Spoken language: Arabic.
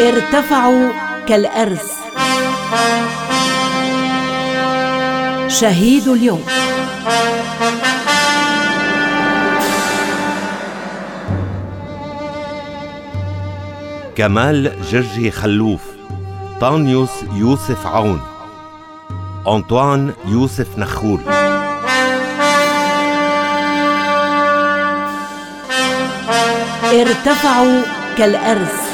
ارتفعوا كالأرز. شهيد اليوم. كمال جرجي خلوف طانيوس يوسف عون أنطوان يوسف نخول. ارتفعوا كالأرز.